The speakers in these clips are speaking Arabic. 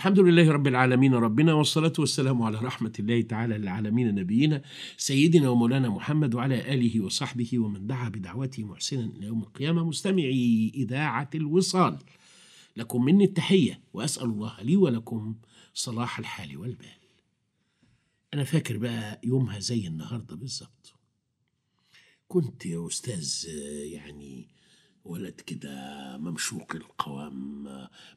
الحمد لله رب العالمين ربنا والصلاة والسلام على رحمة الله تعالى للعالمين نبينا سيدنا ومولانا محمد وعلى آله وصحبه ومن دعا بدعوته محسنا إلى يوم القيامة. مستمعي إذاعة الوصال لكم مني التحية وأسأل الله لي ولكم صلاح الحال والبال. أنا فاكر بقى يومها زي النهاردة بالظبط. كنت يا أستاذ يعني ولد كده ممشوق القوام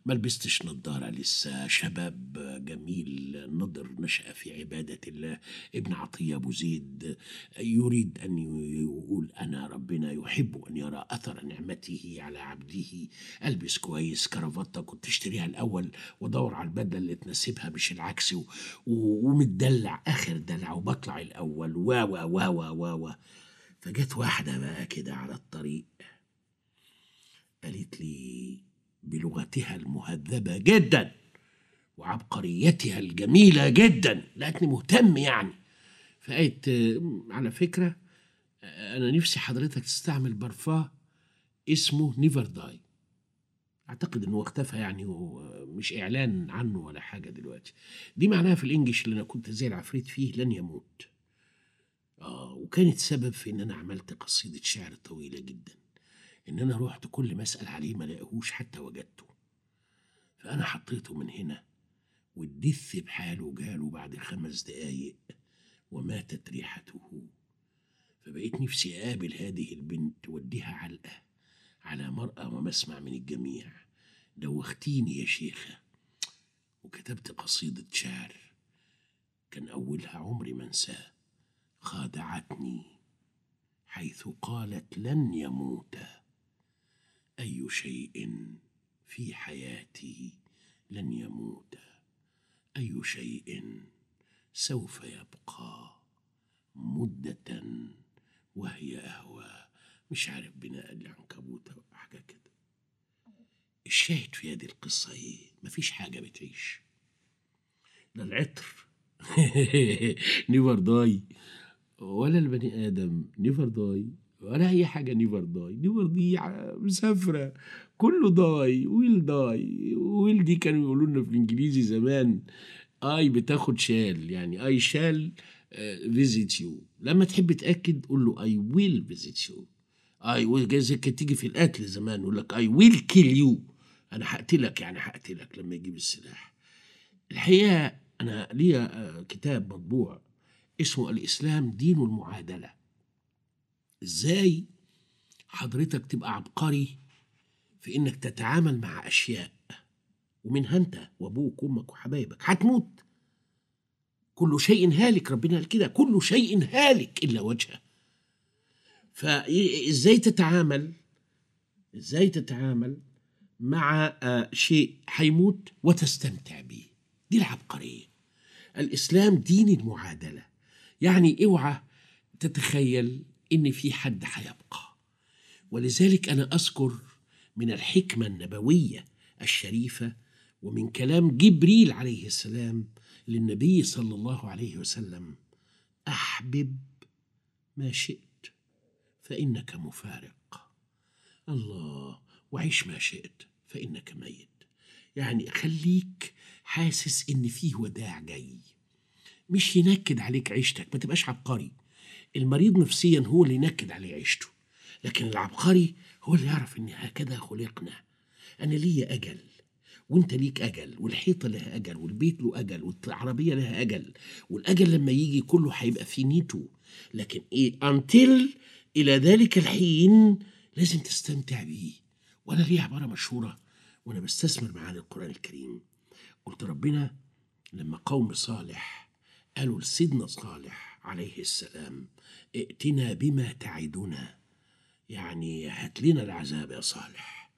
ما لبستش نظارة لسه شباب جميل نضر نشأ في عبادة الله. ابن عطية أبو زيد يريد أن يقول أنا ربنا يحب أن يرى أثر نعمته على عبده. ألبس كويس كرافتة كنت اشتريها الأول وأدور على البدلة اللي تناسبها مش العكس. ومتدلع آخر دلع وبطلع الأول. و و و و و فجت واحدة بقى كده على الطريق. قالت لي بلغتها المهذبة جدا وعبقريتها الجميلة جدا لقتني مهتم يعني. فقالت على فكرة أنا نفسي حضرتك تستعمل برفان اسمه نيفر داي. أعتقد إنه اختفى يعني ومش إعلان عنه ولا حاجة دلوقتي. دي معناها في الإنجليش اللي أنا كنت زي العفريت فيه لن يموت. آه وكانت سبب في إن أنا عملت قصيدة شعر طويلة جدا. إن أنا رحت كل ما أسأل عليه ما لاقيهوش حتى وجدته. فأنا حطيته من هنا والدث بحاله جاله بعد خمس دقايق وماتت ريحته. فبقيت نفسي اقابل هذه البنت واديها علقة على مرأى ومسمع من الجميع. دوختيني يا شيخة. وكتبت قصيدة شعر كان أولها عمري ما أنساه. خادعتني حيث قالت لن يموت أي شيء في حياتي لن يموت. أي شيء سوف يبقى مدة وهي أهوى. مش عارف بناء العنكبوت أو حاجة كده. الشاهد في هذه القصة إيه؟ مفيش حاجة بتعيش. لا العطر. never die ولا البني آدم. never die ولا أي حاجة never die. never دي مسافرة. كله die will die. will دي كانوا يقولوا لنا في الإنجليزي زمان I بتاخد shall. يعني I shall visit you لما تحب تأكد قول له I will visit you آي زي كانت تيجي في القتل زمان يقول لك I will kill you أنا هقتلك يعني هقتلك لما يجيب السلاح. الحقيقة أنا ليا آه، كتاب مطبوع اسمه الإسلام دين المعادلة. إزاي حضرتك تبقى عبقري في إنك تتعامل مع أشياء ومنها أنت وأبوك وأمك وحبايبك. هتموت. كل شيء هالك ربنا قال كده كل شيء هالك إلا وجهه. فازاي تتعامل؟ إزاي تتعامل مع آه، شيء هيموت وتستمتع به دي العبقرية. الإسلام دين المعادلة. يعني اوعى تتخيل إن في حد هيبقى ولذلك أنا أذكر من الحكمة النبوية الشريفة ومن كلام جبريل عليه السلام للنبي صلى الله عليه وسلم أحبب ما شئت فإنك مفارق. الله وعيش ما شئت فإنك ميت. يعني خليك حاسس إن فيه وداع جاي. مش ينكد عليك عيشتك ما تبقاش عبقري. المريض نفسيا هو اللي ينكد عليه عيشته لكن العبقري هو اللي يعرف إن هكذا خلقنا. أنا ليا أجل وأنت ليك أجل والحيطة لها أجل والبيت له أجل والعربية لها أجل والأجل لما يجي كله هيبقى في نيته لكن إيه انتل إلى ذلك الحين لازم تستمتع بيه. وأنا ليه عبارة مشهورة وأنا بستثمر معاني القرآن الكريم. قلت ربنا لما قوم صالح قالوا لسيدنا صالح عليه السلام. ائتنا بما تعدنا. يعني هات لنا العذاب يا صالح.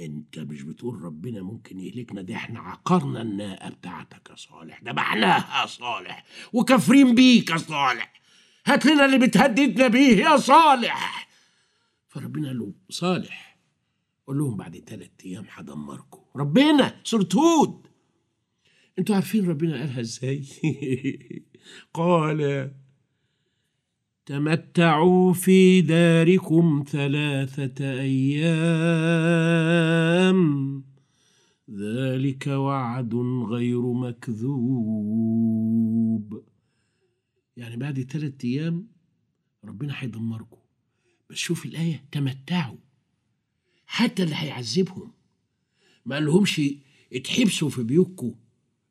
انت مش بتقول ربنا ممكن يهلكنا ده إحنا عقرنا الناقة بتاعتك يا صالح. ذبحناها يا صالح. وكافرين بيك يا صالح. هات لنا اللي بتهددنا بيه يا صالح. فربنا قال له صالح قول لهم بعد ثلاث أيام هدمركم. ربنا سورة هود. أنتوا عارفين ربنا قالها إزاي؟ قال تمتعوا في داركم ثلاثة أيام. ذلك وعد غير مكذوب. يعني بعد ثلاثة أيام ربنا هيدمركم. بس شوف الآية تمتعوا. حتى اللي هيعذبهم. ما قالهمش اتحبسوا في بيوتكم.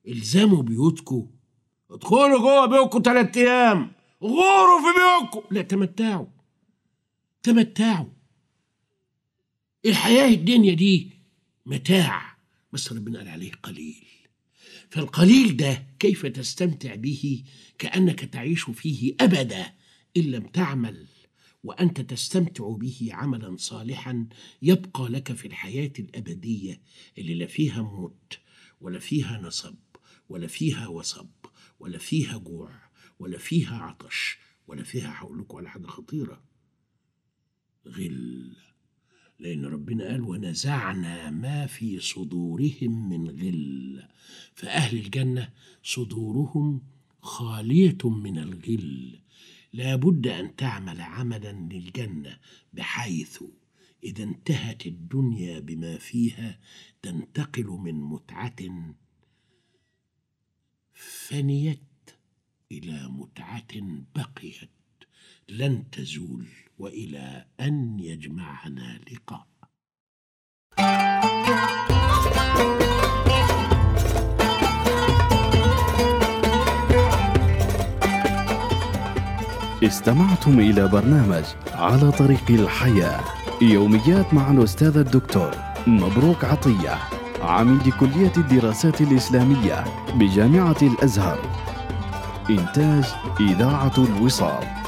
الزموا بيوتكم ادخلوا جوه بيوتكم ثلاث أيام. غوروا في بيوتكم لا تمتعوا. تمتعوا. الحياة الدنيا دي متاع بس ربنا قال عليه قليل. فالقليل ده كيف تستمتع به كأنك تعيش فيه أبدا إن لم تعمل وأنت تستمتع به عملا صالحا يبقى لك في الحياة الأبدية اللي لا فيها موت ولا فيها نصب. ولا فيها وصب ولا فيها جوع ولا فيها عطش ولا فيها هقول لكم على حاجة خطيرة. غل. لأن ربنا قال ونزعنا ما في صدورهم من غل. فأهل الجنة صدورهم خالية من الغل. لا بد أن تعمل عملا للجنة بحيث إذا انتهت الدنيا بما فيها تنتقل من متعة فنيت إلى متعة بقيت. لن تزول وإلى أن يجمعنا لقاء. استمعتم إلى برنامج على طريق الحياة. يوميات مع الأستاذ الدكتور مبروك عطية. عميد كلية الدراسات الإسلامية بجامعة الأزهر. إنتاج إذاعة الوصال.